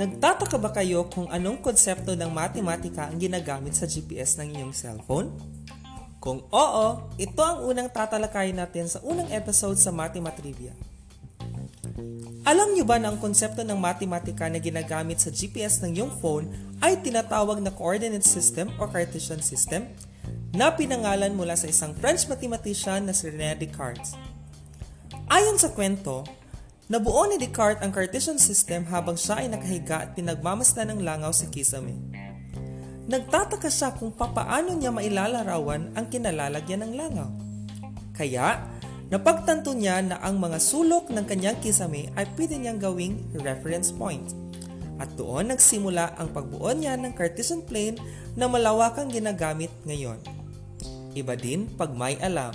Nagtataka ba kayo kung anong konsepto ng matematika ang ginagamit sa GPS ng inyong cellphone? Kung oo, ito ang unang tatalakayin natin sa unang episode sa Matematrivia. Alam niyo ba na ang konsepto ng matematika na ginagamit sa GPS ng iyong phone ay tinatawag na coordinate system o Cartesian system na pinangalan mula sa isang French mathematician na si René Descartes. Ayon sa kwento, nabuo ni Descartes ang Cartesian system habang siya ay nakahiga at pinagmamasdan ng langaw sa kisame. Nagtataka siya kung papaano niya mailalarawan ang kinalalagyan ng langaw. Kaya, napagtanto niya na ang mga sulok ng kanyang kisame ay pwede niyang gawing reference point. At doon nagsimula ang pagbuo niya ng Cartesian plane na malawakang ginagamit ngayon. Iba din pag may alam.